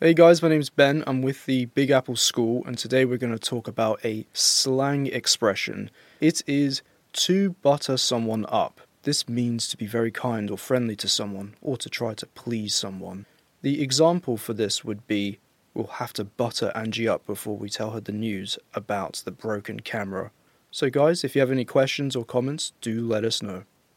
Hey guys, my name's Ben. I'm with the Big Apple School, and today we're going to talk about a slang expression. It is to butter someone up. This means to be very kind or friendly to someone, or to try to please someone. The example for this would be we'll have to butter Angie up before we tell her the news about the broken camera. So, guys, if you have any questions or comments, do let us know.